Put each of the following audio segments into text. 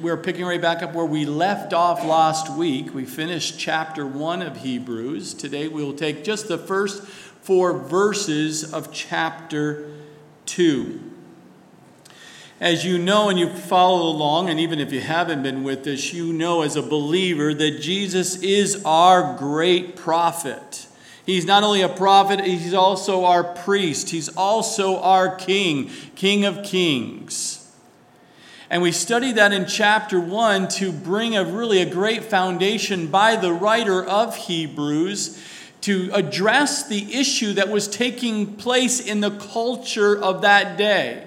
we're picking right back up where we left off last week. We finished chapter 1 of Hebrews. Today we'll take just the first four verses of chapter 2. As you know and you follow along, and even if you haven't been with us, you know as a believer that Jesus is our great prophet. He's not only a prophet, he's also our priest. He's also our king, King of kings. And we study that in chapter 1 to bring a really a great foundation by the writer of Hebrews to address the issue that was taking place in the culture of that day.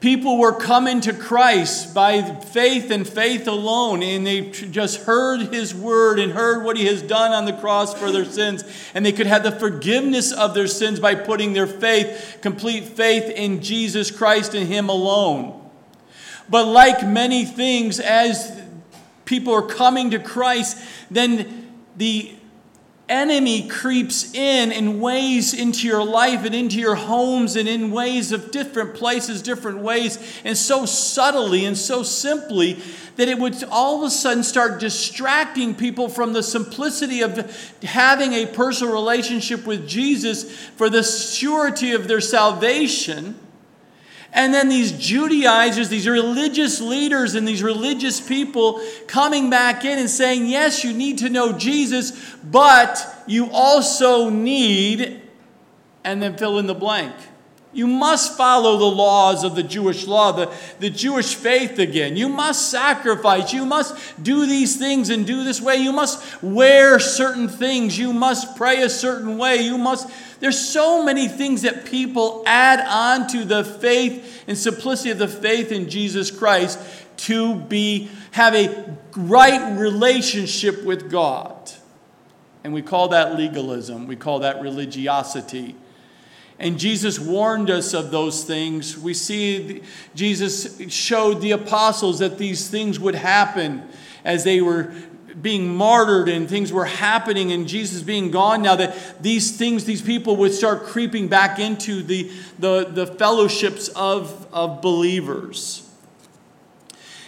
People were coming to Christ by faith and faith alone, and they just heard his word and heard what he has done on the cross for their sins. And they could have the forgiveness of their sins by putting their faith, complete faith in Jesus Christ and him alone. But like many things, as people are coming to Christ, then the enemy creeps in in ways into your life and into your homes and in ways of different places, different ways, and so subtly and so simply that it would all of a sudden start distracting people from the simplicity of having a personal relationship with Jesus for the surety of their salvation and then these Judaizers, these religious leaders, and these religious people coming back in and saying, Yes, you need to know Jesus, but you also need, and then fill in the blank. You must follow the laws of the Jewish law, the, the Jewish faith again. You must sacrifice. You must do these things and do this way. You must wear certain things. You must pray a certain way. You must. There's so many things that people add on to the faith and simplicity of the faith in Jesus Christ to be have a right relationship with God. And we call that legalism. We call that religiosity. And Jesus warned us of those things. We see Jesus showed the apostles that these things would happen as they were being martyred and things were happening and Jesus being gone now that these things, these people would start creeping back into the, the, the fellowships of, of believers.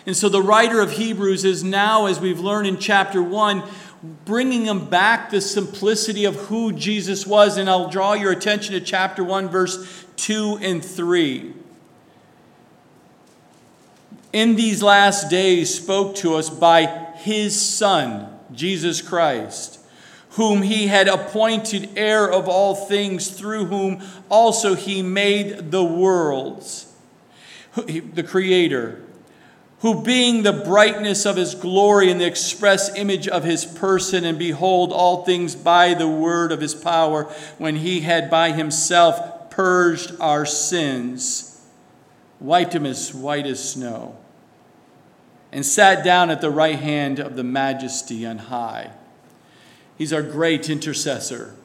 And so the writer of Hebrews is now, as we've learned in chapter 1, bringing them back the simplicity of who Jesus was. And I'll draw your attention to chapter 1, verse 2 and 3. In these last days, spoke to us by his Son, Jesus Christ, whom he had appointed heir of all things, through whom also he made the worlds, the Creator who being the brightness of his glory and the express image of his person, and behold all things by the word of his power, when he had by himself purged our sins, wiped them as white as snow, and sat down at the right hand of the majesty on high. He's our great intercessor.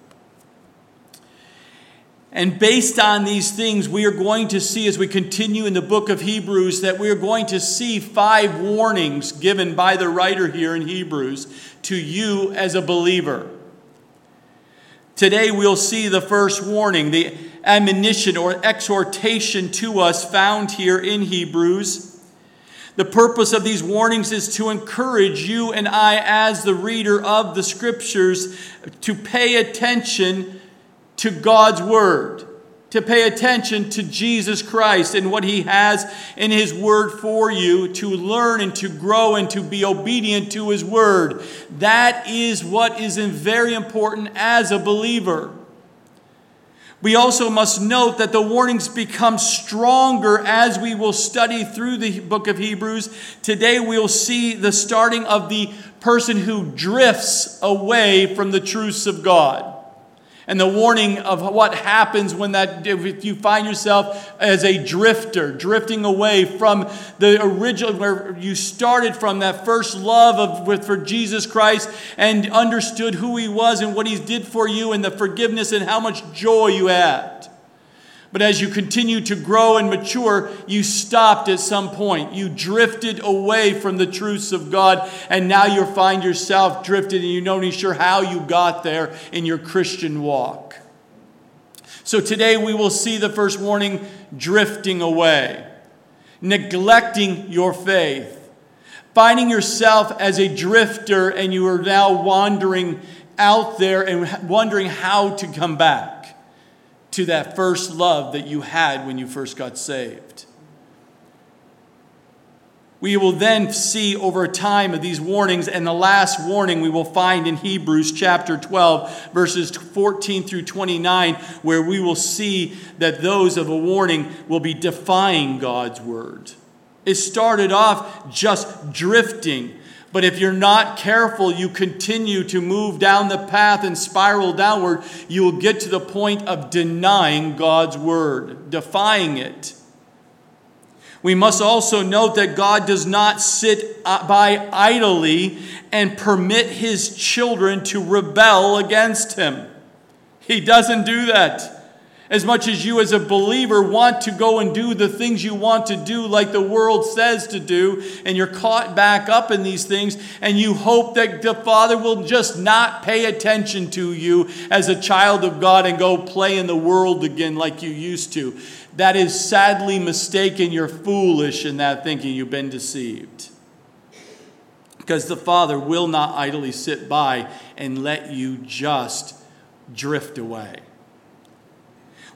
And based on these things, we are going to see as we continue in the book of Hebrews that we are going to see five warnings given by the writer here in Hebrews to you as a believer. Today we'll see the first warning, the admonition or exhortation to us found here in Hebrews. The purpose of these warnings is to encourage you and I, as the reader of the scriptures, to pay attention to God's Word, to pay attention to Jesus Christ and what He has in His Word for you, to learn and to grow and to be obedient to His Word. That is what is very important as a believer. We also must note that the warnings become stronger as we will study through the book of Hebrews. Today we'll see the starting of the person who drifts away from the truths of God and the warning of what happens when that if you find yourself as a drifter drifting away from the original where you started from that first love of with for Jesus Christ and understood who he was and what he did for you and the forgiveness and how much joy you had but as you continue to grow and mature, you stopped at some point. You drifted away from the truths of God, and now you find yourself drifted and you're not even sure how you got there in your Christian walk. So today we will see the first warning drifting away, neglecting your faith. finding yourself as a drifter and you are now wandering out there and wondering how to come back to that first love that you had when you first got saved. We will then see over time of these warnings, and the last warning we will find in Hebrews chapter 12, verses 14 through 29, where we will see that those of a warning will be defying God's word. It started off just drifting, but if you're not careful, you continue to move down the path and spiral downward, you will get to the point of denying God's word, defying it. We must also note that God does not sit uh, by idly and permit his children to rebel against him. He doesn't do that. As much as you, as a believer, want to go and do the things you want to do, like the world says to do, and you're caught back up in these things, and you hope that the Father will just not pay attention to you as a child of God and go play in the world again like you used to that is sadly mistaken. You're foolish in that thinking. You've been deceived. Because the Father will not idly sit by and let you just drift away.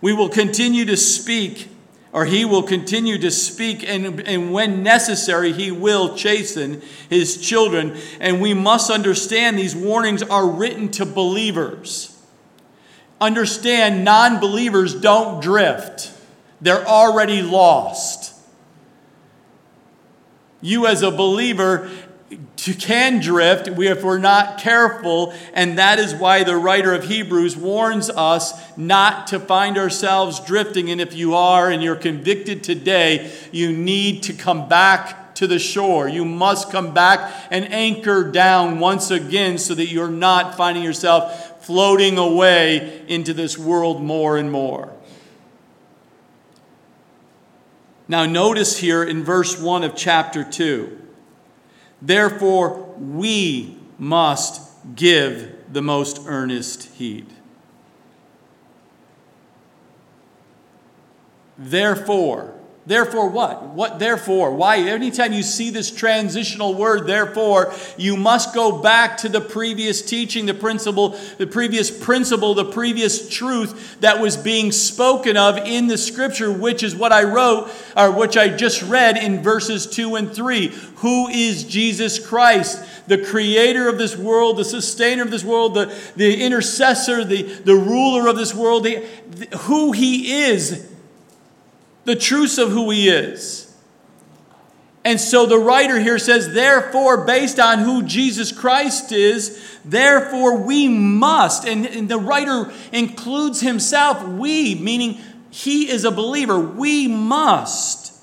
We will continue to speak, or He will continue to speak, and, and when necessary, He will chasten His children. And we must understand these warnings are written to believers. Understand, non believers don't drift. They're already lost. You, as a believer, can drift if we're not careful, and that is why the writer of Hebrews warns us not to find ourselves drifting. And if you are and you're convicted today, you need to come back to the shore. You must come back and anchor down once again so that you're not finding yourself floating away into this world more and more. Now, notice here in verse 1 of chapter 2 Therefore, we must give the most earnest heed. Therefore, Therefore, what? What therefore? Why? Anytime you see this transitional word, therefore, you must go back to the previous teaching, the principle, the previous principle, the previous truth that was being spoken of in the scripture, which is what I wrote, or which I just read in verses 2 and 3. Who is Jesus Christ? The creator of this world, the sustainer of this world, the, the intercessor, the, the ruler of this world, the, the, who he is the truth of who he is. And so the writer here says, therefore, based on who Jesus Christ is, therefore we must, and, and, the writer includes himself, we, meaning he is a believer, we must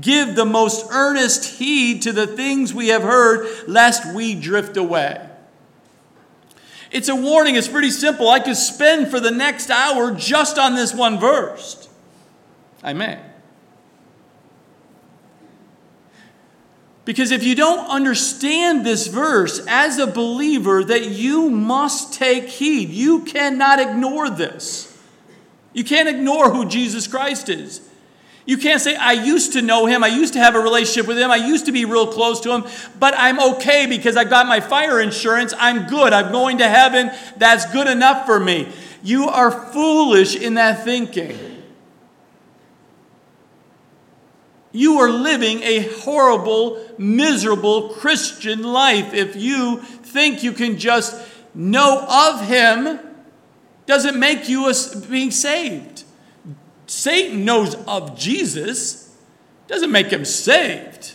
give the most earnest heed to the things we have heard, lest we drift away. It's a warning, it's pretty simple. I could spend for the next hour just on this one verse. I may. Because if you don't understand this verse as a believer, that you must take heed. You cannot ignore this. You can't ignore who Jesus Christ is. You can't say, I used to know him, I used to have a relationship with him, I used to be real close to him, but I'm okay because I got my fire insurance, I'm good, I'm going to heaven, that's good enough for me. You are foolish in that thinking. You are living a horrible, miserable Christian life if you think you can just know of Him. Doesn't make you a, being saved. Satan knows of Jesus, doesn't make him saved.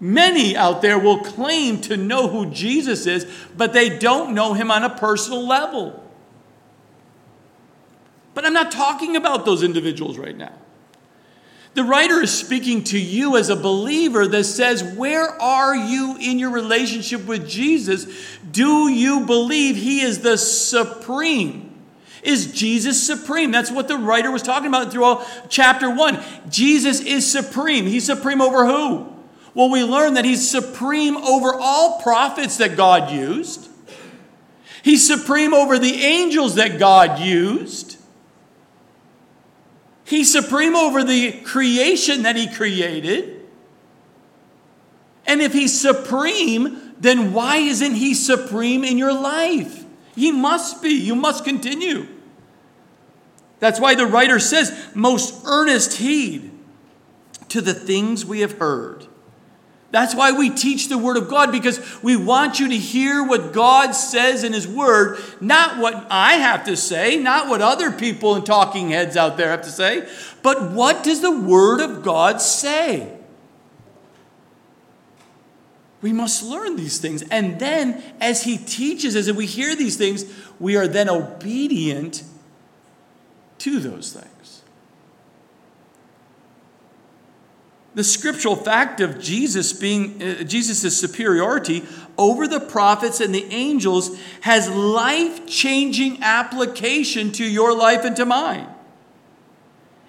Many out there will claim to know who Jesus is, but they don't know him on a personal level. But I'm not talking about those individuals right now. The writer is speaking to you as a believer that says, Where are you in your relationship with Jesus? Do you believe he is the supreme? Is Jesus supreme? That's what the writer was talking about throughout chapter one. Jesus is supreme. He's supreme over who? Well, we learn that he's supreme over all prophets that God used. He's supreme over the angels that God used. He's supreme over the creation that he created. And if he's supreme, then why isn't he supreme in your life? He must be. You must continue. That's why the writer says, most earnest heed to the things we have heard. That's why we teach the Word of God because we want you to hear what God says in His Word, not what I have to say, not what other people and talking heads out there have to say, but what does the Word of God say? We must learn these things. And then, as He teaches us and we hear these things, we are then obedient to those things. The scriptural fact of Jesus being uh, Jesus' superiority over the prophets and the angels has life-changing application to your life and to mine.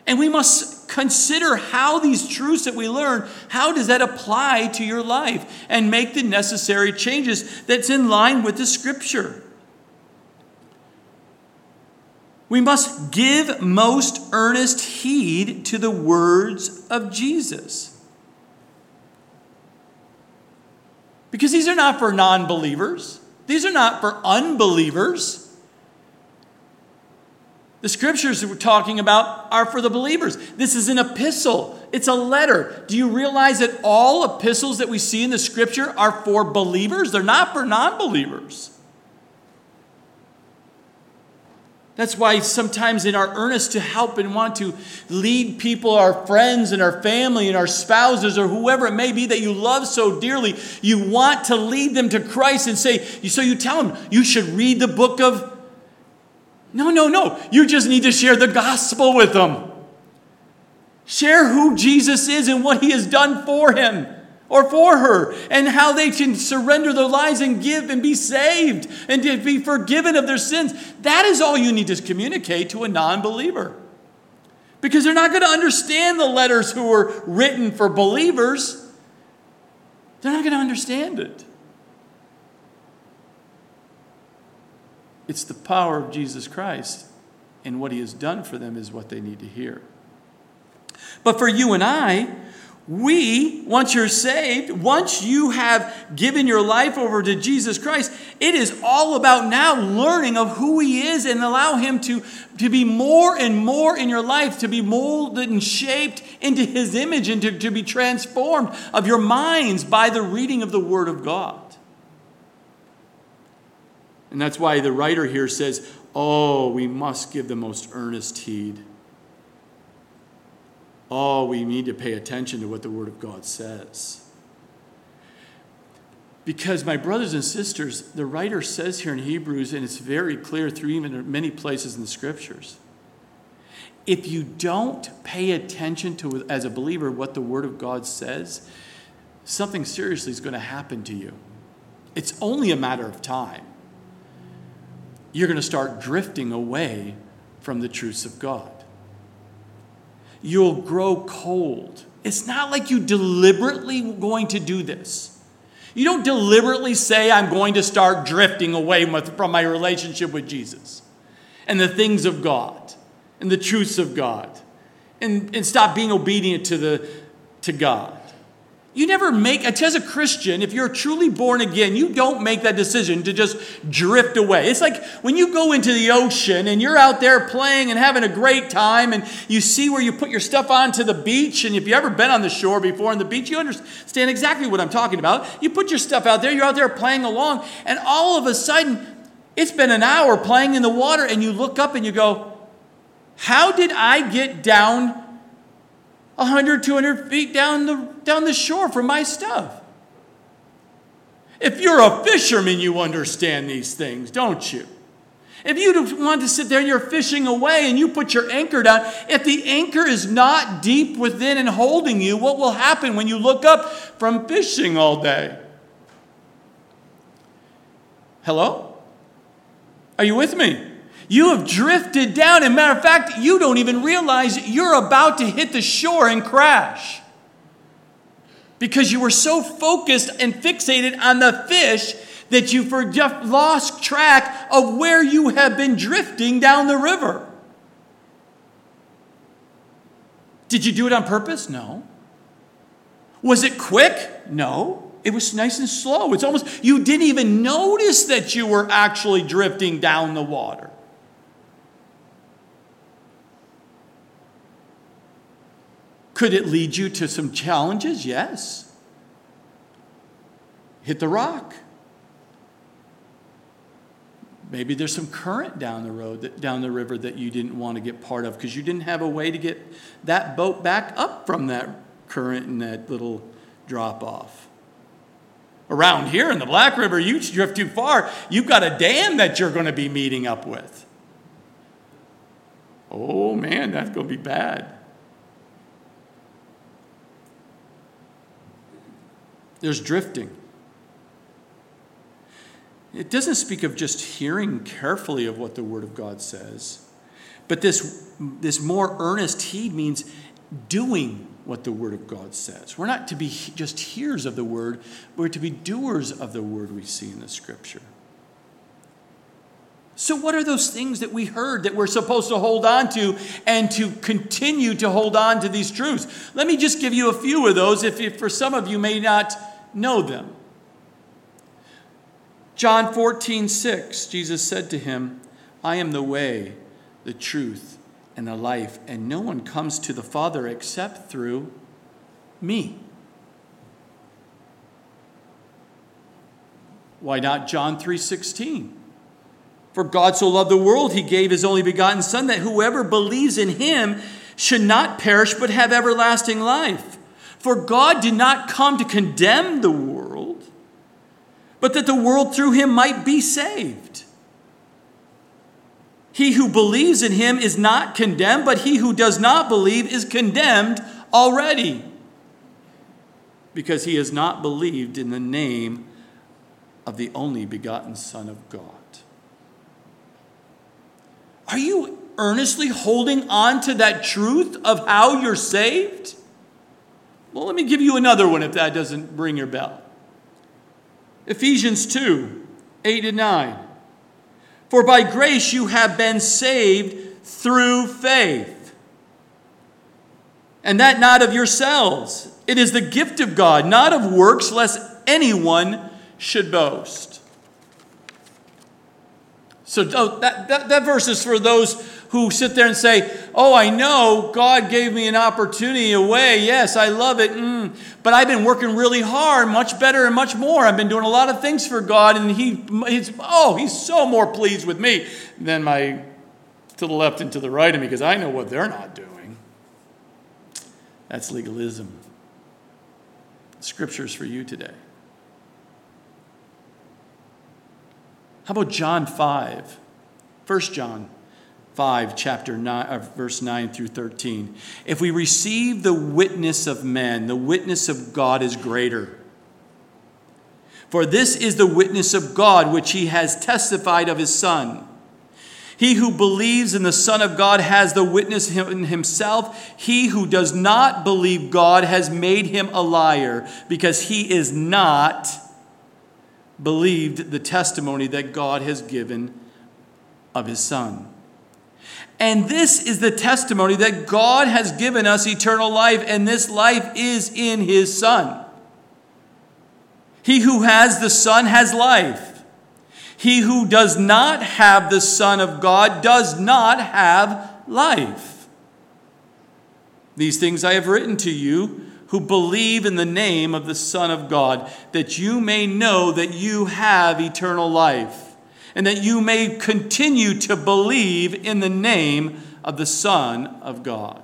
And we must consider how these truths that we learn, how does that apply to your life and make the necessary changes that's in line with the scripture. We must give most earnest heed to the words of Jesus. Because these are not for non believers, these are not for unbelievers. The scriptures that we're talking about are for the believers. This is an epistle, it's a letter. Do you realize that all epistles that we see in the scripture are for believers? They're not for non believers. That's why sometimes, in our earnest to help and want to lead people, our friends and our family and our spouses, or whoever it may be that you love so dearly, you want to lead them to Christ and say, so you tell them, you should read the book of. No, no, no. You just need to share the gospel with them. Share who Jesus is and what he has done for him or for her, and how they can surrender their lives and give and be saved and to be forgiven of their sins. That is all you need to communicate to a non believer. Because they're not going to understand the letters who were written for believers, they're not going to understand it. It's the power of Jesus Christ and what he has done for them is what they need to hear. But for you and I, we, once you're saved, once you have given your life over to Jesus Christ, it is all about now learning of who He is and allow Him to, to be more and more in your life, to be molded and shaped into His image and to, to be transformed of your minds by the reading of the Word of God. And that's why the writer here says, Oh, we must give the most earnest heed Oh, we need to pay attention to what the Word of God says. Because, my brothers and sisters, the writer says here in Hebrews, and it's very clear through even many places in the scriptures, if you don't pay attention to, as a believer, what the Word of God says, something seriously is going to happen to you. It's only a matter of time. You're going to start drifting away from the truths of God you'll grow cold. It's not like you deliberately going to do this. You don't deliberately say, I'm going to start drifting away from my relationship with Jesus and the things of God and the truths of God and, and stop being obedient to, the, to God. You never make, as a Christian, if you're truly born again, you don't make that decision to just drift away. It's like when you go into the ocean and you're out there playing and having a great time and you see where you put your stuff onto the beach. And if you've ever been on the shore before on the beach, you understand exactly what I'm talking about. You put your stuff out there, you're out there playing along, and all of a sudden, it's been an hour playing in the water, and you look up and you go, How did I get down 100, 200 feet down the, down the shore from my stuff. If you're a fisherman, you understand these things, don't you? If you want to sit there and you're fishing away and you put your anchor down, if the anchor is not deep within and holding you, what will happen when you look up from fishing all day? Hello? Are you with me? You have drifted down. And matter of fact, you don't even realize you're about to hit the shore and crash. Because you were so focused and fixated on the fish that you lost track of where you have been drifting down the river. Did you do it on purpose? No. Was it quick? No. it was nice and slow. It's almost, you didn't even notice that you were actually drifting down the water. Could it lead you to some challenges? Yes. Hit the rock. Maybe there's some current down the road, that, down the river that you didn't want to get part of because you didn't have a way to get that boat back up from that current and that little drop off. Around here in the Black River, you drift too far, you've got a dam that you're going to be meeting up with. Oh man, that's going to be bad. There's drifting. It doesn't speak of just hearing carefully of what the Word of God says, but this, this more earnest heed means doing what the Word of God says. We're not to be just hearers of the Word, we're to be doers of the Word we see in the Scripture. So, what are those things that we heard that we're supposed to hold on to and to continue to hold on to these truths? Let me just give you a few of those if, if for some of you may not know them. John 14, 6, Jesus said to him, I am the way, the truth, and the life, and no one comes to the Father except through me. Why not John 3:16? For God so loved the world he gave his only begotten son that whoever believes in him should not perish but have everlasting life. For God did not come to condemn the world, but that the world through him might be saved. He who believes in him is not condemned, but he who does not believe is condemned already, because he has not believed in the name of the only begotten Son of God. Are you earnestly holding on to that truth of how you're saved? Well, let me give you another one if that doesn't ring your bell. Ephesians 2 8 and 9. For by grace you have been saved through faith. And that not of yourselves. It is the gift of God, not of works, lest anyone should boast. So oh, that, that, that verse is for those who sit there and say, Oh, I know God gave me an opportunity, a way. Yes, I love it. Mm, but I've been working really hard, much better and much more. I've been doing a lot of things for God, and He, he's, oh, He's so more pleased with me than my to the left and to the right of me because I know what they're not doing. That's legalism. Scriptures for you today. How about John 5? 1 John 5, chapter 9, uh, verse 9 through 13. If we receive the witness of men, the witness of God is greater. For this is the witness of God which he has testified of his Son. He who believes in the Son of God has the witness in himself. He who does not believe God has made him a liar because he is not believed the testimony that God has given of his Son. And this is the testimony that God has given us eternal life, and this life is in his Son. He who has the Son has life. He who does not have the Son of God does not have life. These things I have written to you who believe in the name of the Son of God, that you may know that you have eternal life and that you may continue to believe in the name of the Son of God.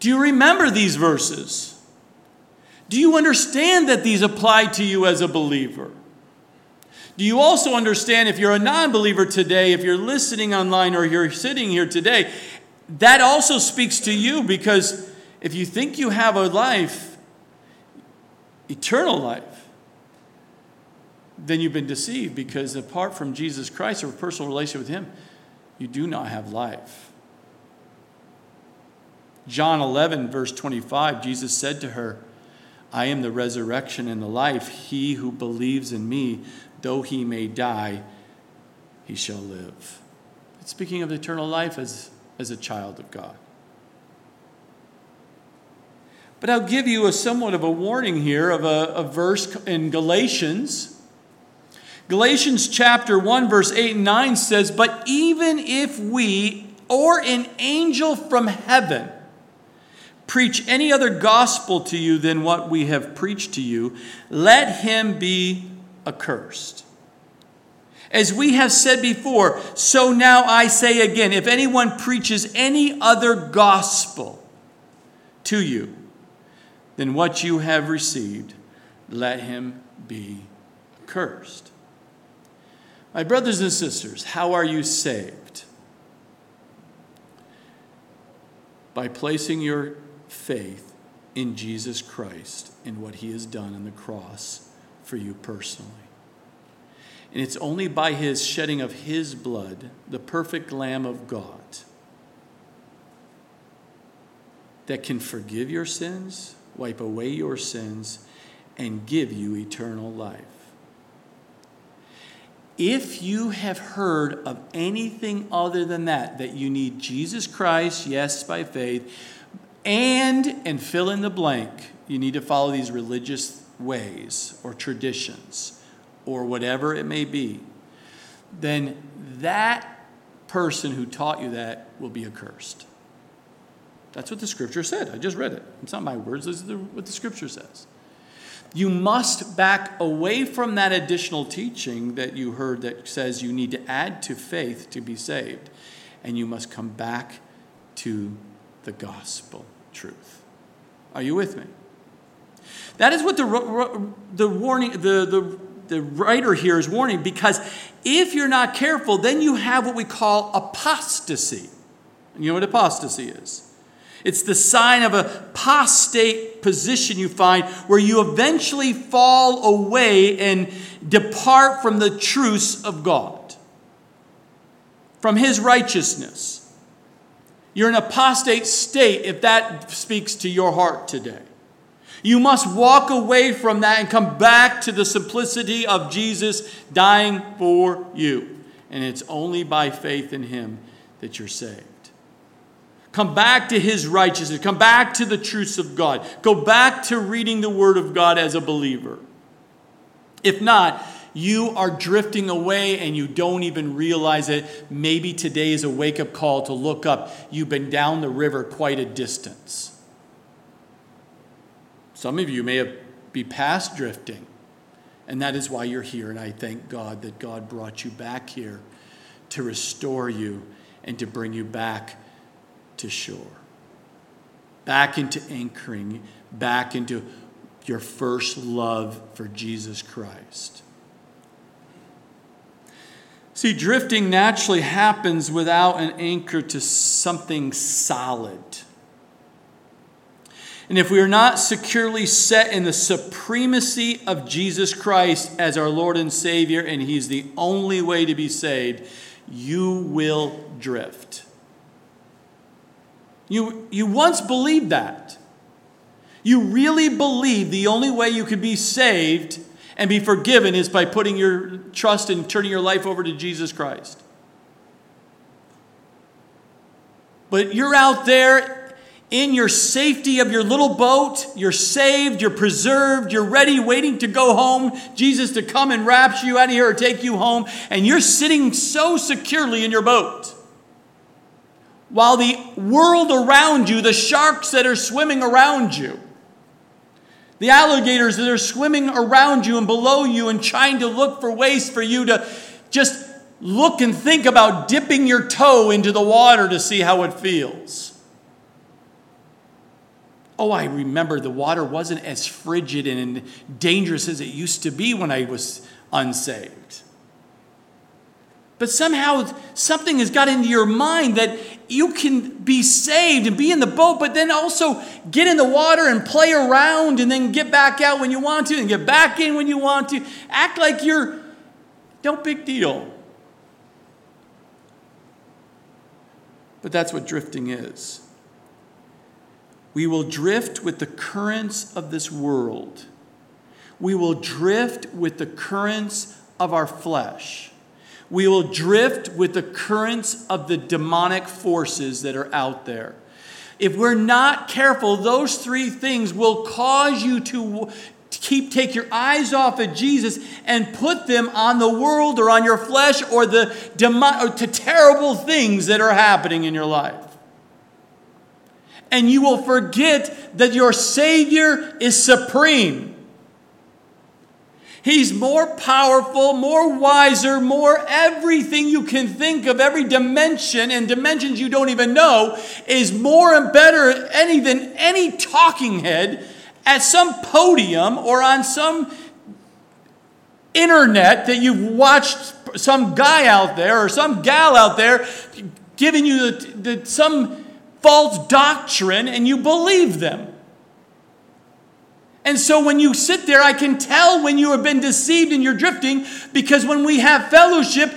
Do you remember these verses? Do you understand that these apply to you as a believer? Do you also understand if you're a non believer today, if you're listening online or you're sitting here today, that also speaks to you because if you think you have a life, eternal life, then you've been deceived because apart from Jesus Christ or a personal relationship with Him, you do not have life. John 11, verse 25, Jesus said to her, I am the resurrection and the life. He who believes in me, though he may die, he shall live. It's speaking of eternal life as, as a child of God. But I'll give you a somewhat of a warning here of a, a verse in Galatians. Galatians chapter 1, verse 8 and 9 says, But even if we or an angel from heaven preach any other gospel to you than what we have preached to you, let him be accursed. As we have said before, so now I say again if anyone preaches any other gospel to you than what you have received, let him be accursed. My brothers and sisters, how are you saved? By placing your faith in Jesus Christ and what he has done on the cross for you personally. And it's only by his shedding of his blood, the perfect Lamb of God, that can forgive your sins, wipe away your sins, and give you eternal life. If you have heard of anything other than that, that you need Jesus Christ, yes, by faith, and, and fill in the blank, you need to follow these religious ways or traditions or whatever it may be, then that person who taught you that will be accursed. That's what the scripture said. I just read it. It's not my words, this is what the scripture says. You must back away from that additional teaching that you heard that says you need to add to faith to be saved, and you must come back to the gospel truth. Are you with me? That is what the, the warning, the, the the writer here is warning because if you're not careful, then you have what we call apostasy. You know what apostasy is? It's the sign of a apostate position you find where you eventually fall away and depart from the truths of God, from His righteousness. You're in apostate state if that speaks to your heart today. You must walk away from that and come back to the simplicity of Jesus dying for you. And it's only by faith in Him that you're saved. Come back to His righteousness. Come back to the truths of God. Go back to reading the Word of God as a believer. If not, you are drifting away and you don't even realize it. Maybe today is a wake up call to look up. You've been down the river quite a distance. Some of you may have be past drifting, and that is why you're here. And I thank God that God brought you back here to restore you and to bring you back to shore, back into anchoring, back into your first love for Jesus Christ. See, drifting naturally happens without an anchor to something solid. And if we are not securely set in the supremacy of Jesus Christ as our Lord and Savior, and He's the only way to be saved, you will drift. You, you once believed that. You really believed the only way you could be saved and be forgiven is by putting your trust and turning your life over to Jesus Christ. But you're out there in your safety of your little boat. You're saved, you're preserved, you're ready, waiting to go home. Jesus to come and rapture you out of here or take you home. And you're sitting so securely in your boat. While the world around you, the sharks that are swimming around you, the alligators that are swimming around you and below you and trying to look for ways for you to just look and think about dipping your toe into the water to see how it feels. Oh, I remember the water wasn't as frigid and dangerous as it used to be when I was unsaved. But somehow something has got into your mind that you can be saved and be in the boat, but then also get in the water and play around and then get back out when you want to and get back in when you want to. Act like you're no big deal. But that's what drifting is. We will drift with the currents of this world. We will drift with the currents of our flesh. We will drift with the currents of the demonic forces that are out there. if we're not careful, those three things will cause you to keep take your eyes off of Jesus and put them on the world or on your flesh or the or to terrible things that are happening in your life. And you will forget that your Savior is supreme. He's more powerful, more wiser, more everything you can think of, every dimension and dimensions you don't even know is more and better any than any talking head at some podium or on some internet that you've watched some guy out there or some gal out there giving you the, the, some false doctrine and you believe them. And so when you sit there, I can tell when you have been deceived and you're drifting because when we have fellowship,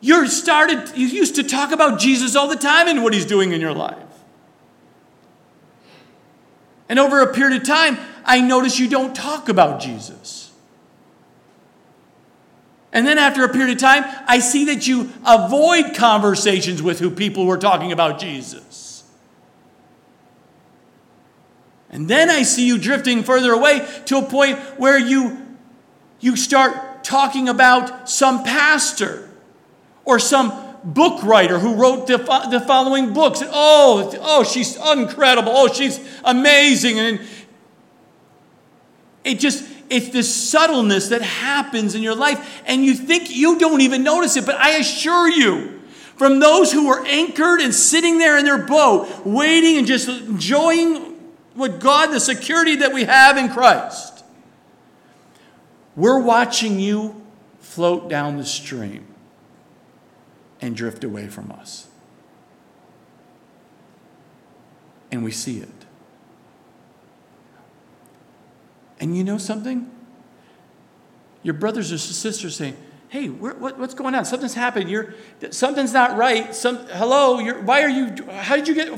you're started you used to talk about Jesus all the time and what he's doing in your life. And over a period of time, I notice you don't talk about Jesus. And then after a period of time, I see that you avoid conversations with who people were talking about Jesus. And then I see you drifting further away to a point where you, you start talking about some pastor or some book writer who wrote the, the following books. Oh, oh, she's incredible. Oh, she's amazing. And it just, it's this subtleness that happens in your life, and you think you don't even notice it. But I assure you, from those who are anchored and sitting there in their boat, waiting and just enjoying what God, the security that we have in Christ. We're watching you float down the stream and drift away from us. And we see it. And you know something? Your brothers or sisters saying, hey, what, what's going on? Something's happened. You're, something's not right. Some, hello, why are you, how did you get,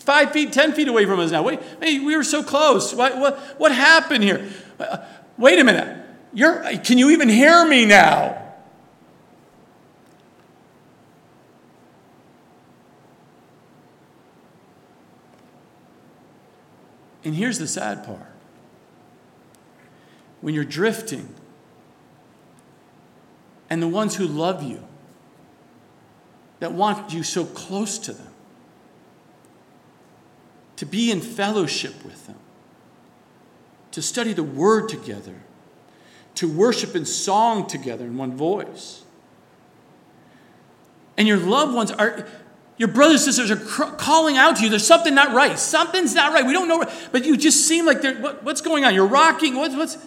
five feet, ten feet away from us now. Wait, hey, we were so close. What, what, what happened here? Uh, wait a minute. You're, can you even hear me now? And here's the sad part when you're drifting, and the ones who love you, that want you so close to them, to be in fellowship with them, to study the Word together, to worship in song together in one voice. And your loved ones are, your brothers and sisters are cr- calling out to you. There's something not right. Something's not right. We don't know, but you just seem like they're, what, what's going on? You're rocking. What, what's.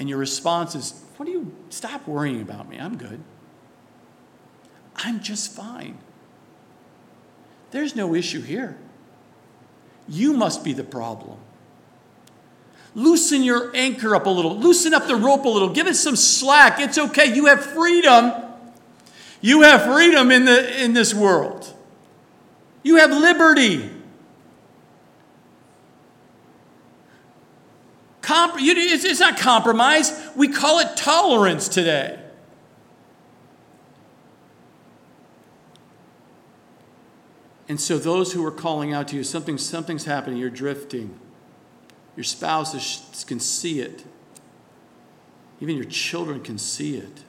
And your response is, What do you stop worrying about me? I'm good. I'm just fine. There's no issue here. You must be the problem. Loosen your anchor up a little, loosen up the rope a little, give it some slack. It's okay. You have freedom. You have freedom in, the, in this world. You have liberty. It's not compromise. We call it tolerance today. And so those who are calling out to you, something, something's happening, you're drifting. Your spouses can see it. Even your children can see it.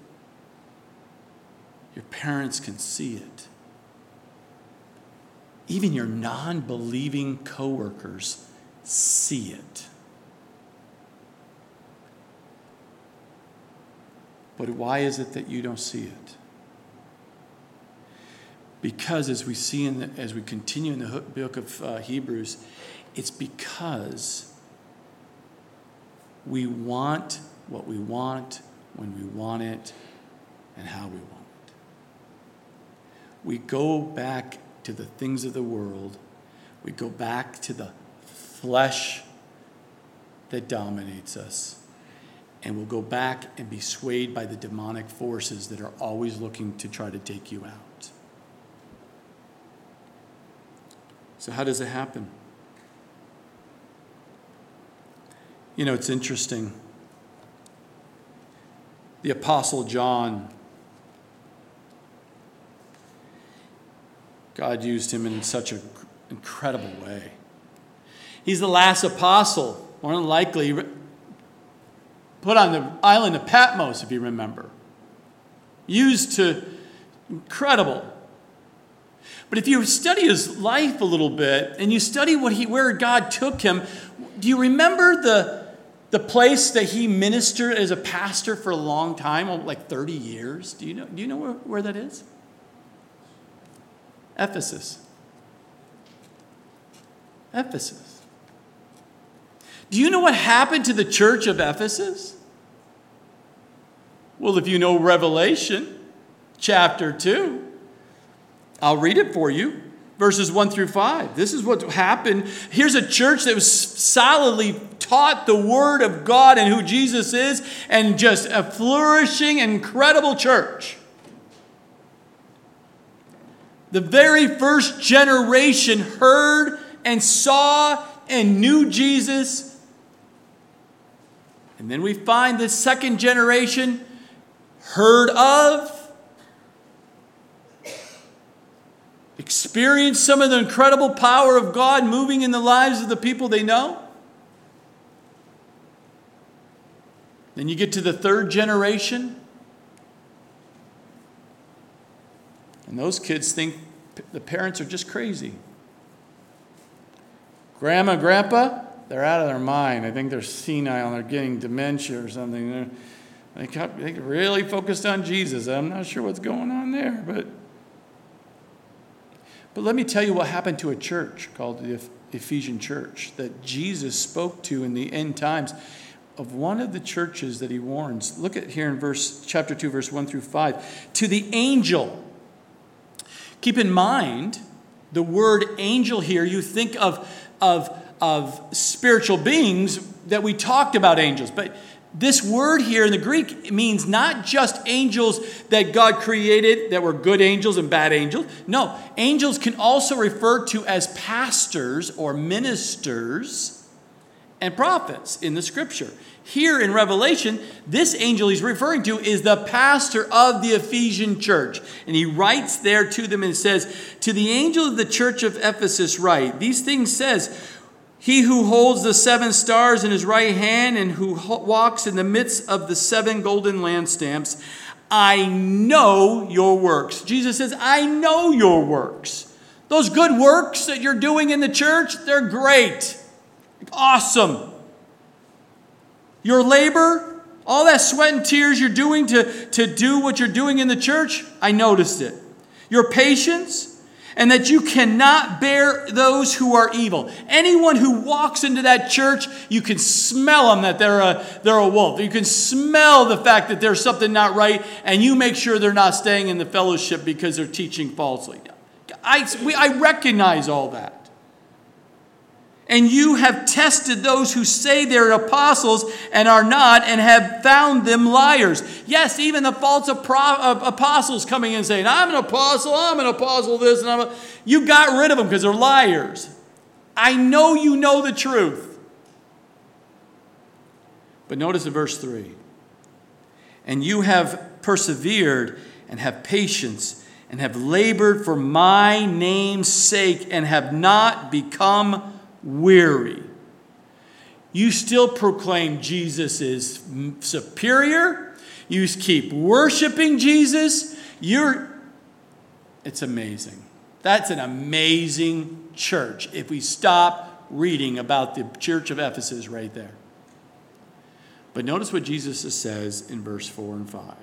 Your parents can see it. Even your non believing coworkers see it. But why is it that you don't see it? Because as we see in the, as we continue in the book of uh, Hebrews, it's because we want what we want when we want it and how we want it. We go back to the things of the world. We go back to the flesh that dominates us. And we'll go back and be swayed by the demonic forces that are always looking to try to take you out. So, how does it happen? You know, it's interesting. The Apostle John, God used him in such an incredible way. He's the last apostle, more than likely put on the island of Patmos, if you remember. Used to incredible. But if you study his life a little bit and you study what he, where God took him, do you remember the, the place that he ministered as a pastor for a long time, oh, like 30 years? Do you know, do you know where, where that is? Ephesus. Ephesus. Do you know what happened to the church of Ephesus? Well, if you know Revelation chapter 2, I'll read it for you. Verses 1 through 5. This is what happened. Here's a church that was solidly taught the Word of God and who Jesus is, and just a flourishing, incredible church. The very first generation heard and saw and knew Jesus. And then we find the second generation heard of, experienced some of the incredible power of God moving in the lives of the people they know. Then you get to the third generation, and those kids think the parents are just crazy. Grandma, grandpa, they're out of their mind. I think they're senile they're getting dementia or something. They're, they got they really focused on Jesus. I'm not sure what's going on there, but but let me tell you what happened to a church called the Ephesian church that Jesus spoke to in the end times of one of the churches that he warns. Look at here in verse chapter 2 verse 1 through 5. To the angel. Keep in mind the word angel here you think of of of spiritual beings that we talked about angels, but this word here in the Greek means not just angels that God created that were good angels and bad angels. No, angels can also refer to as pastors or ministers and prophets in the scripture. Here in Revelation, this angel he's referring to is the pastor of the Ephesian church. And he writes there to them and says, To the angel of the church of Ephesus, write, These things says, he who holds the seven stars in his right hand and who walks in the midst of the seven golden lampstands, I know your works. Jesus says, I know your works. Those good works that you're doing in the church, they're great. Awesome. Your labor, all that sweat and tears you're doing to, to do what you're doing in the church, I noticed it. Your patience, and that you cannot bear those who are evil. Anyone who walks into that church, you can smell them that they're a, they're a wolf. You can smell the fact that there's something not right, and you make sure they're not staying in the fellowship because they're teaching falsely. I, we, I recognize all that. And you have tested those who say they're apostles and are not, and have found them liars. Yes, even the false uh, apostles coming in saying, I'm an apostle, I'm an apostle, this, and I'm a. You got rid of them because they're liars. I know you know the truth. But notice in verse 3 and you have persevered and have patience and have labored for my name's sake and have not become weary. You still proclaim Jesus is superior. You keep worshiping Jesus. You're, it's amazing. That's an amazing church if we stop reading about the church of Ephesus right there. But notice what Jesus says in verse 4 and 5.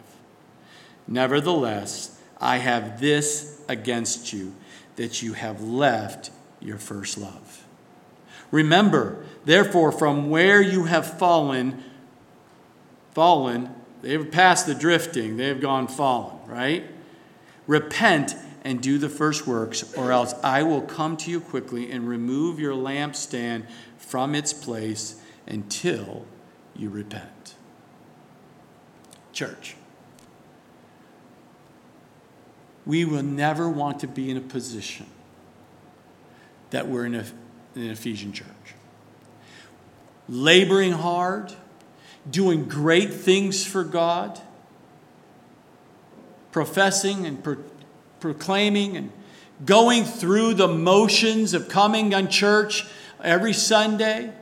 Nevertheless, I have this against you, that you have left your first love. Remember, therefore, from where you have fallen, fallen, they've passed the drifting, they've gone fallen, right? Repent and do the first works, or else I will come to you quickly and remove your lampstand from its place until you repent. Church, we will never want to be in a position that we're in a in the Ephesian church. Laboring hard, doing great things for God, professing and pro- proclaiming and going through the motions of coming on church every Sunday?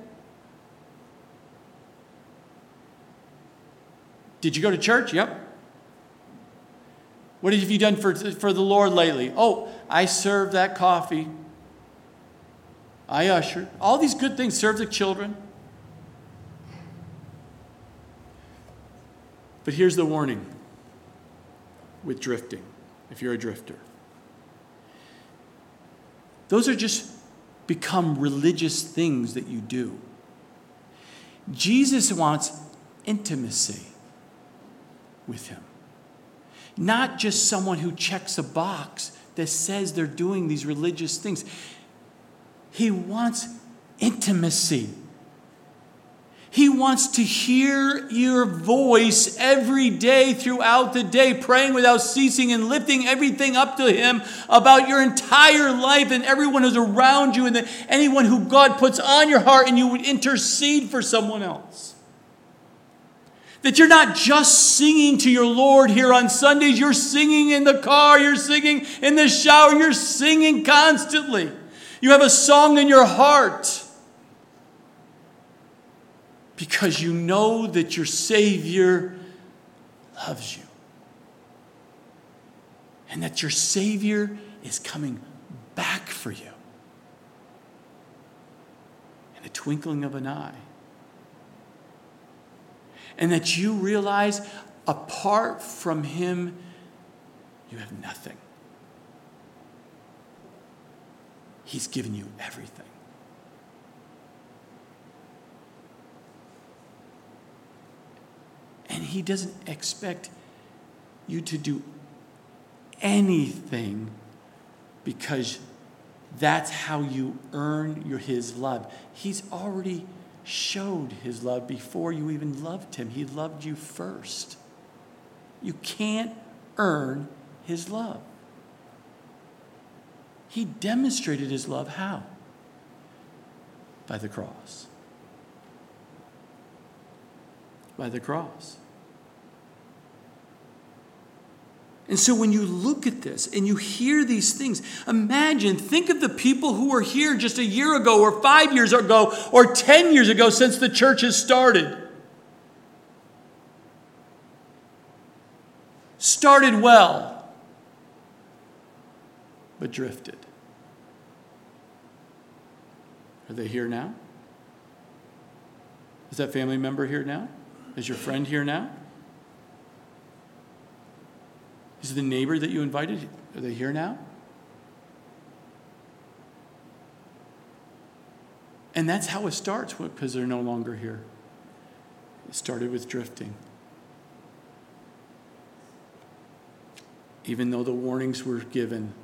Did you go to church? Yep. What have you done for, for the Lord lately? Oh, I served that coffee. I ushered. All these good things, serve the children. But here's the warning with drifting, if you're a drifter. Those are just become religious things that you do. Jesus wants intimacy with Him, not just someone who checks a box that says they're doing these religious things. He wants intimacy. He wants to hear your voice every day throughout the day, praying without ceasing and lifting everything up to Him about your entire life and everyone who's around you and the, anyone who God puts on your heart, and you would intercede for someone else. That you're not just singing to your Lord here on Sundays, you're singing in the car, you're singing in the shower, you're singing constantly. You have a song in your heart because you know that your Savior loves you. And that your Savior is coming back for you in the twinkling of an eye. And that you realize apart from Him, you have nothing. He's given you everything. And He doesn't expect you to do anything because that's how you earn your, His love. He's already showed His love before you even loved Him, He loved you first. You can't earn His love. He demonstrated His love how? By the cross. By the cross. And so when you look at this and you hear these things, imagine, think of the people who were here just a year ago or five years ago or 10 years ago since the church has started. Started well, but drifted. Are they here now? Is that family member here now? Is your friend here now? Is the neighbor that you invited, are they here now? And that's how it starts because they're no longer here. It started with drifting. Even though the warnings were given,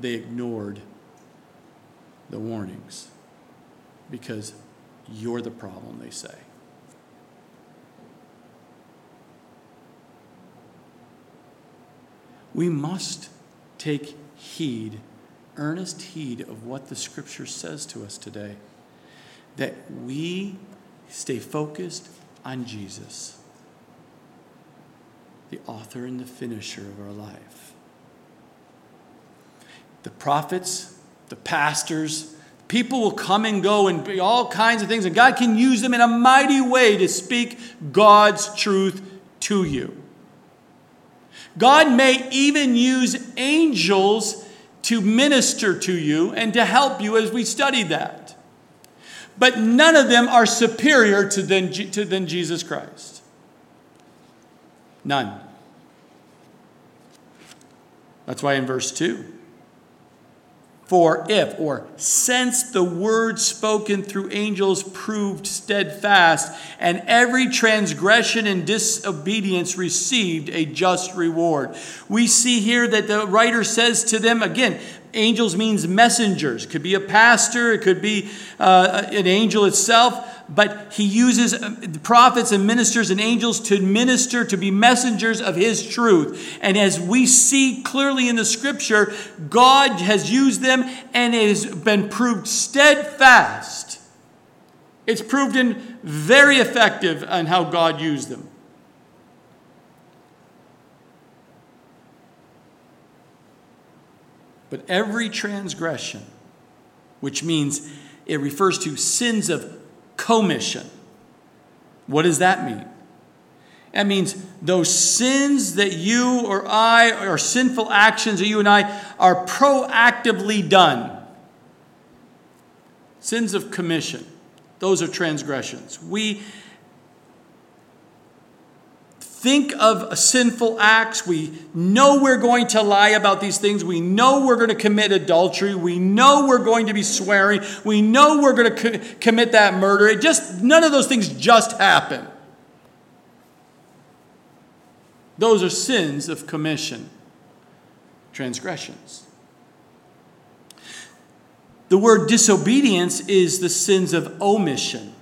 they ignored the warnings because you're the problem, they say. We must take heed, earnest heed of what the scripture says to us today. That we stay focused on Jesus, the author and the finisher of our life. The prophets, the pastors, people will come and go and be all kinds of things, and God can use them in a mighty way to speak God's truth to you. God may even use angels to minister to you and to help you as we study that. But none of them are superior to than, to than Jesus Christ. None. That's why in verse 2, for if, or since the word spoken through angels proved steadfast, and every transgression and disobedience received a just reward. We see here that the writer says to them, again, angels means messengers. It could be a pastor, it could be uh, an angel itself but he uses uh, prophets and ministers and angels to minister, to be messengers of his truth. And as we see clearly in the scripture, God has used them and it has been proved steadfast. It's proved in very effective on how God used them. But every transgression, which means it refers to sins of commission. What does that mean? That means those sins that you or I, or sinful actions that you and I are proactively done. Sins of commission. Those are transgressions. We think of sinful acts. We know we're going to lie about these things. We know we're going to commit adultery. We know we're going to be swearing. We know we're going to co- commit that murder. It just none of those things just happen. Those are sins of commission, transgressions. The word disobedience is the sins of omission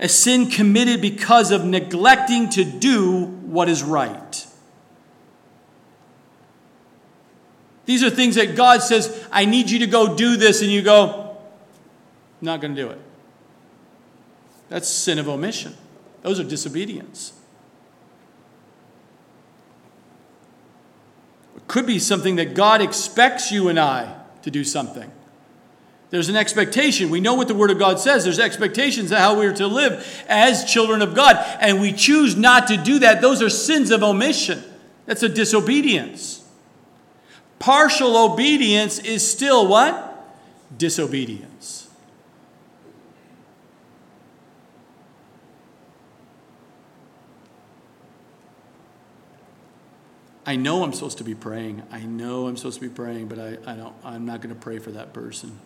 a sin committed because of neglecting to do what is right. These are things that God says, I need you to go do this, and you go, not going to do it. That's sin of omission. Those are disobedience. It could be something that God expects you and I to do something. There's an expectation. We know what the Word of God says. There's expectations of how we're to live as children of God. And we choose not to do that. Those are sins of omission. That's a disobedience. Partial obedience is still what? Disobedience. I know I'm supposed to be praying. I know I'm supposed to be praying, but I, I don't, I'm not going to pray for that person.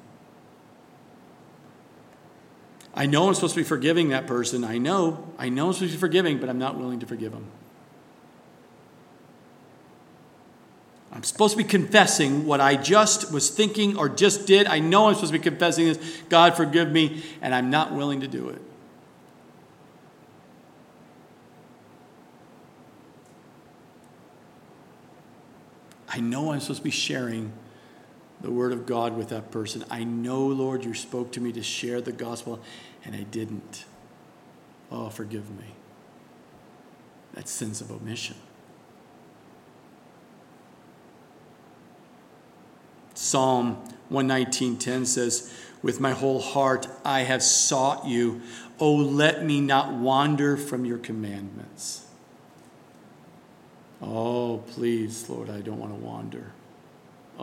I know I'm supposed to be forgiving that person. I know, I know I'm supposed to be forgiving, but I'm not willing to forgive them. I'm supposed to be confessing what I just was thinking or just did. I know I'm supposed to be confessing this. God, forgive me, and I'm not willing to do it. I know I'm supposed to be sharing the word of God with that person. I know, Lord, you spoke to me to share the gospel, and I didn't. Oh, forgive me. That's sins of omission. Psalm 119:10 says, "With my whole heart I have sought you. Oh, let me not wander from your commandments." Oh, please, Lord, I don't want to wander.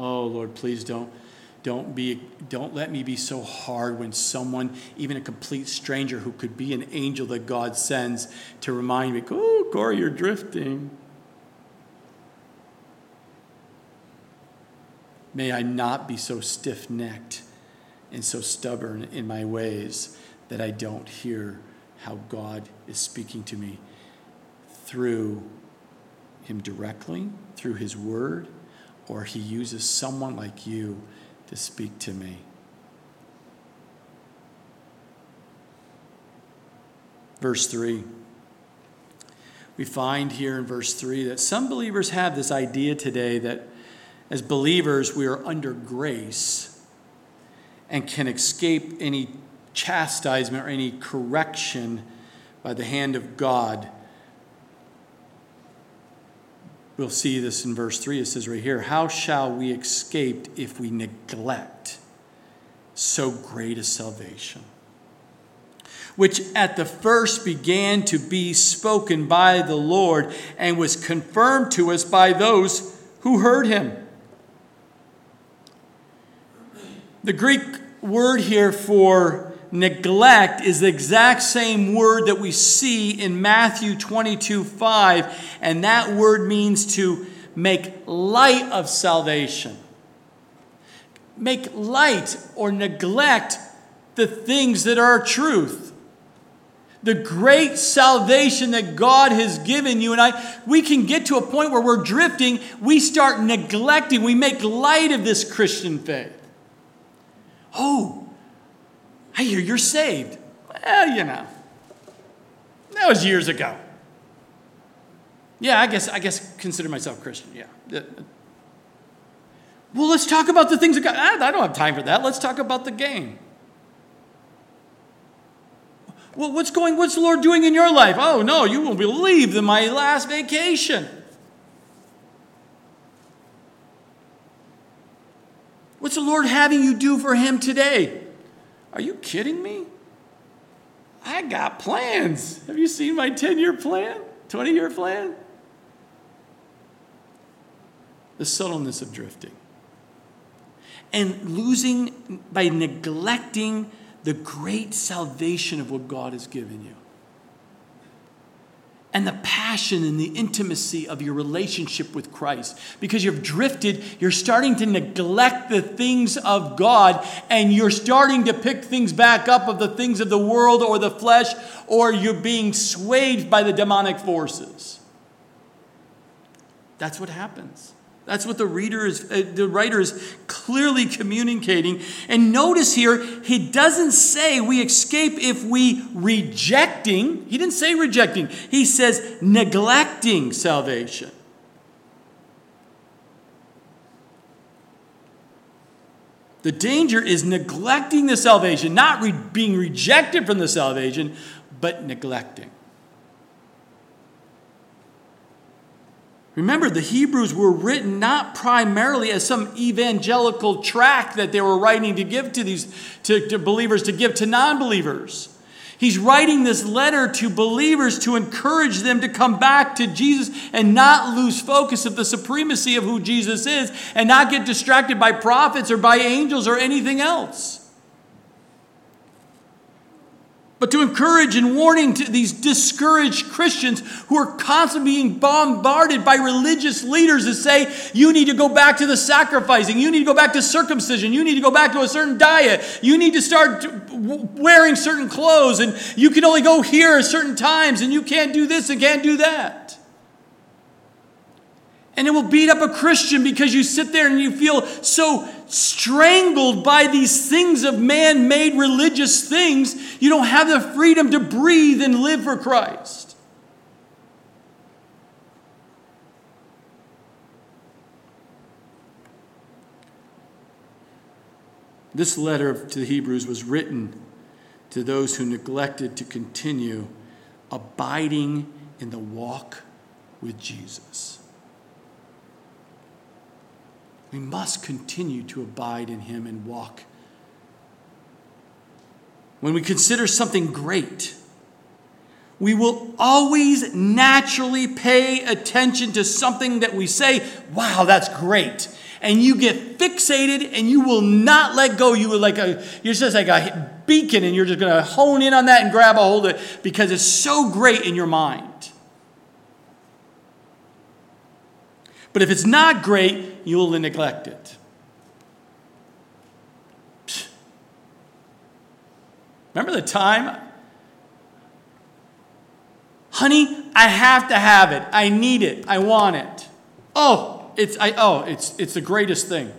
Oh Lord, please don't don't be don't let me be so hard when someone even a complete stranger who could be an angel that god sends to remind me oh corey you're drifting may i not be so stiff-necked and so stubborn in my ways that i don't hear how god is speaking to me through him directly through his word or he uses someone like you to speak to me. Verse 3. We find here in verse 3 that some believers have this idea today that as believers we are under grace and can escape any chastisement or any correction by the hand of God We'll see this in verse 3. It says right here, How shall we escape if we neglect so great a salvation? Which at the first began to be spoken by the Lord and was confirmed to us by those who heard him. The Greek word here for neglect is the exact same word that we see in Matthew 22 5, and that word means to make light of salvation. Make light or neglect the things that are truth. The great salvation that God has given you and I, we can get to a point where we're drifting. We start neglecting, we make light of this Christian faith. Oh, I hear you're saved. Well, you know, that was years ago. Yeah, I guess I guess consider myself Christian. Yeah. Well, let's talk about the things that God. I don't have time for that. Let's talk about the game. Well, what's going? What's the Lord doing in your life? Oh no, you won't believe the my last vacation. What's the Lord having you do for him today? Are you kidding me? I got plans. Have you seen my 10 year plan? 20 year plan? The subtleness of drifting. And losing by neglecting the great salvation of what God has given you and the passion and the intimacy of your relationship with Christ. Because you've drifted, you're starting to neglect the things of God and you're starting to pick things back up of the things of the world or the flesh, or you're being swayed by the demonic forces. That's what happens. That's what the reader is, uh, the writer is clearly communicating. And notice here, he doesn't say we escape if we rejecting. He didn't say rejecting. He says neglecting salvation. The danger is neglecting the salvation, not re- being rejected from the salvation, but neglecting. Remember, the Hebrews were written not primarily as some evangelical tract that they were writing to give to these to, to believers, to give to non believers. He's writing this letter to believers to encourage them to come back to Jesus and not lose focus of the supremacy of who Jesus is and not get distracted by prophets or by angels or anything else but to encourage and warning to these discouraged Christians who are constantly being bombarded by religious leaders that say, you need to go back to the sacrificing, you need to go back to circumcision, you need to go back to a certain diet, you need to start wearing certain clothes, and you can only go here at certain times, and you can't do this and can't do that. And it will beat up a Christian because you sit there and you feel so strangled by these things of man made religious things, you don't have the freedom to breathe and live for Christ. This letter to the Hebrews was written to those who neglected to continue abiding in the walk with Jesus. We must continue to abide in Him and walk. When we consider something great, we will always naturally pay attention to something that we say, wow, that's great. And you get fixated and you will not let go. You will like a, you're just like a beacon and you're just going to hone in on that and grab a hold of it because it's so great in your mind. But if it's not great, you will neglect it. Remember the time? Honey, I have to have it. I need it. I want it. Oh, it's I oh, it's it's the greatest thing.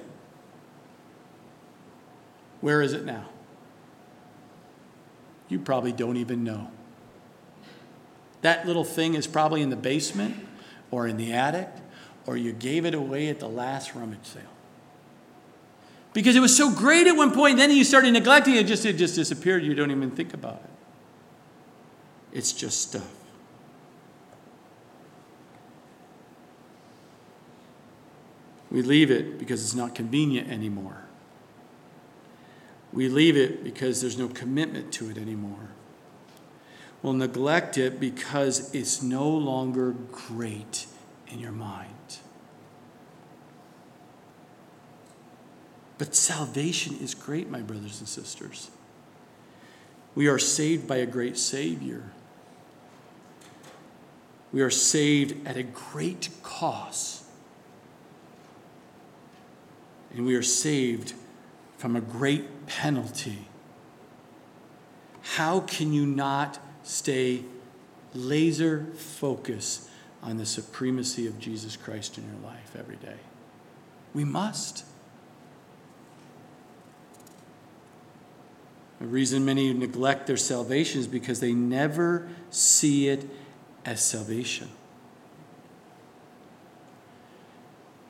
Where is it now? You probably don't even know. That little thing is probably in the basement or in the attic or you gave it away at the last rummage sale. Because it was so great at one point, then you started neglecting it, just it just disappeared. You don't even think about it. It's just stuff. We leave it because it's not convenient anymore. We leave it because there's no commitment to it anymore. We'll neglect it because it's no longer great in your mind. But salvation is great, my brothers and sisters. We are saved by a great Savior. We are saved at a great cost. And we are saved from a great penalty. How can you not stay laser focused on the supremacy of Jesus Christ in your life every day. We must. The reason many neglect their salvation is because they never see it as salvation.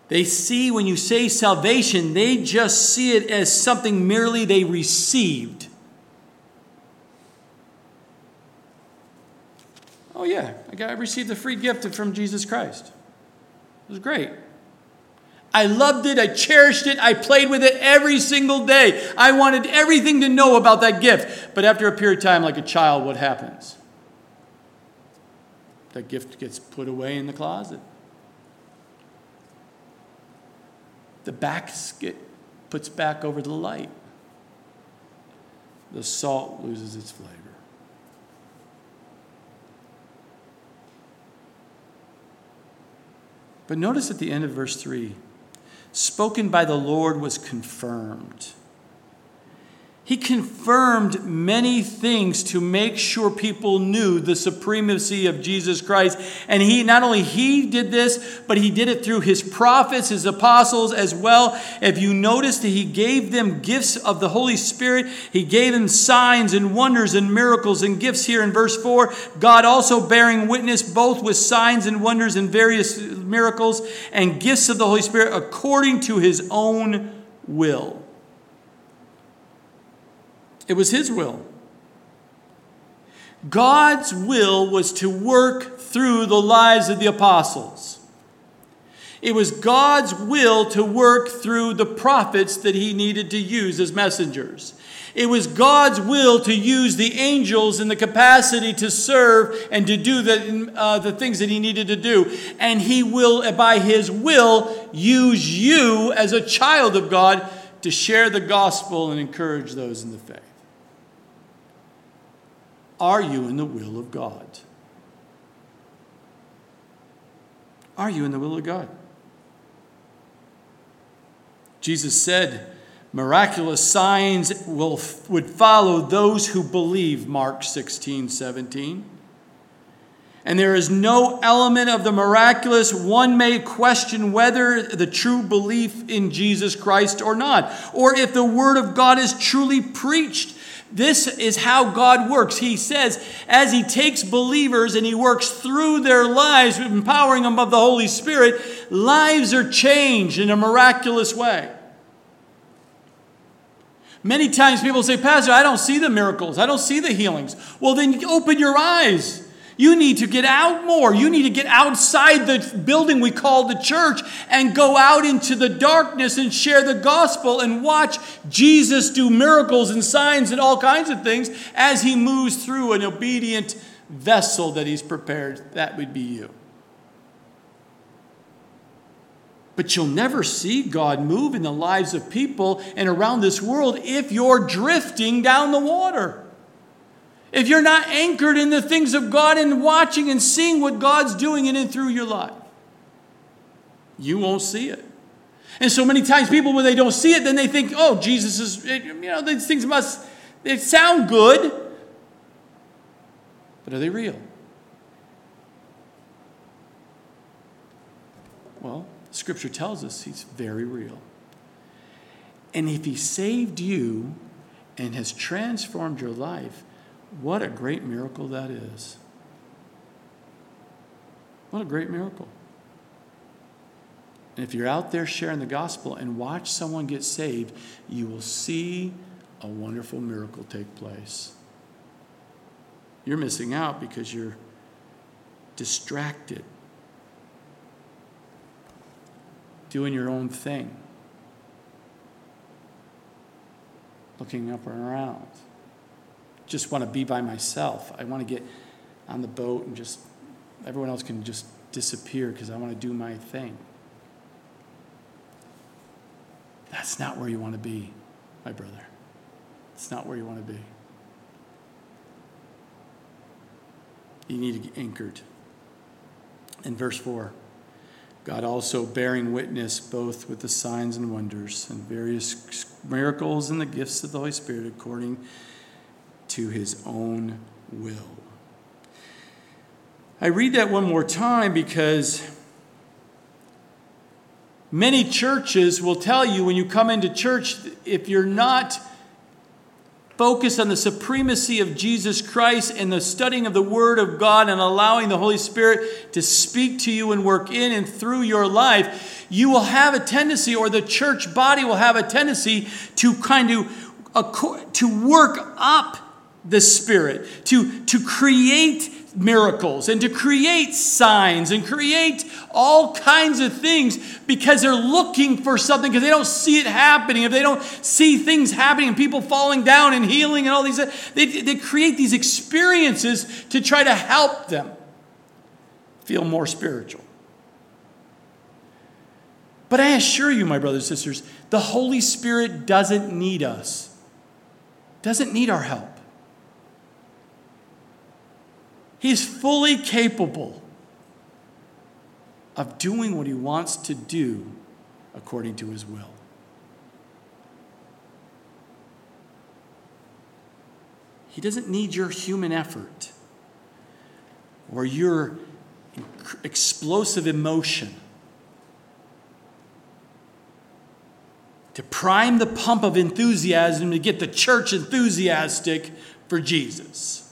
They see when you say salvation, they just see it as something merely they received. Oh, yeah, I, got, I received a free gift from Jesus Christ. It was great. I loved it. I cherished it. I played with it every single day. I wanted everything to know about that gift. But after a period of time, like a child, what happens? That gift gets put away in the closet. The basket puts back over the light. The salt loses its flavor. But notice at the end of verse 3 spoken by the Lord was confirmed. He confirmed many things to make sure people knew the supremacy of Jesus Christ. And he not only he did this, but he did it through his prophets, his apostles as well. If you notice that he gave them gifts of the Holy Spirit, he gave them signs and wonders and miracles and gifts here in verse 4. God also bearing witness both with signs and wonders and various miracles and gifts of the Holy Spirit according to his own will. It was His will. God's will was to work through the lives of the apostles. It was God's will to work through the prophets that he needed to use as messengers. It was God's will to use the angels in the capacity to serve and to do the, uh, the things that he needed to do. And he will, by his will, use you as a child of God to share the gospel and encourage those in the faith. Are you in the will of God? Are you in the will of God? Jesus said, miraculous signs will, would follow those who believe, Mark 16, 17. And there is no element of the miraculous one may question whether the true belief in Jesus Christ or not, or if the Word of God is truly preached this is how God works. He says, as He takes believers and He works through their lives, empowering them of the Holy Spirit, lives are changed in a miraculous way. Many times people say, Pastor, I don't see the miracles, I don't see the healings. Well, then open your eyes. You need to get out more. You need to get outside the building we call the church and go out into the darkness and share the gospel and watch Jesus do miracles and signs and all kinds of things as he moves through an obedient vessel that he's prepared. That would be you. But you'll never see God move in the lives of people and around this world if you're drifting down the water if you're not anchored in the things of God and watching and seeing what God's doing in and through your life, you won't see it. And so many times people, when they don't see it, then they think, oh, Jesus is, you know, these things must, they sound good, but are they real? Well, Scripture tells us he's very real. And if he saved you and has transformed your life, what a great miracle that is. What a great miracle. And if you're out there sharing the gospel and watch someone get saved, you will see a wonderful miracle take place. You're missing out because you're distracted, doing your own thing, looking up and around just want to be by myself. I want to get on the boat and just, everyone else can just disappear because I want to do my thing. That's not where you want to be, my brother. It's not where you want to be. You need to get anchored. In verse 4, God also bearing witness both with the signs and wonders and various miracles and the gifts of the Holy Spirit according to his own will. I read that one more time because many churches will tell you when you come into church, if you're not focused on the supremacy of Jesus Christ and the studying of the Word of God and allowing the Holy Spirit to speak to you and work in and through your life, you will have a tendency, or the church body will have a tendency to kind of to work up the Spirit to, to create miracles and to create signs and create all kinds of things because they're looking for something because they don't see it happening. If they don't see things happening and people falling down and healing and all these, they, they create these experiences to try to help them feel more spiritual. But I assure you, my brothers and sisters, the Holy Spirit doesn't need us, doesn't need our help. He's fully capable of doing what he wants to do according to his will. He doesn't need your human effort or your explosive emotion to prime the pump of enthusiasm to get the church enthusiastic for Jesus.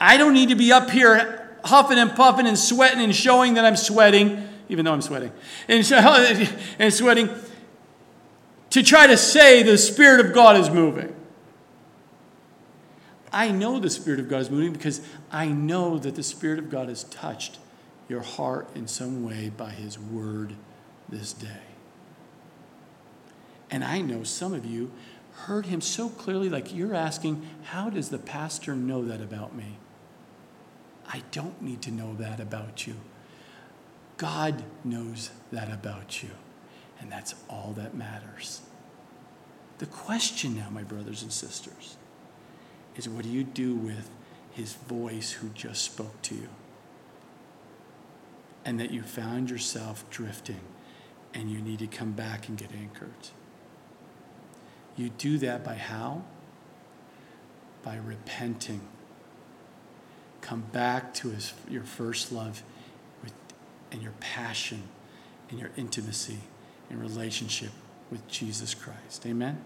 I don't need to be up here huffing and puffing and sweating and showing that I'm sweating, even though I'm sweating, and, and sweating to try to say the Spirit of God is moving. I know the Spirit of God is moving because I know that the Spirit of God has touched your heart in some way by His Word this day. And I know some of you heard Him so clearly, like you're asking, How does the pastor know that about me? I don't need to know that about you. God knows that about you, and that's all that matters. The question now, my brothers and sisters, is what do you do with his voice who just spoke to you? And that you found yourself drifting and you need to come back and get anchored. You do that by how? By repenting come back to his, your first love with, and your passion and your intimacy and relationship with Jesus Christ. Amen?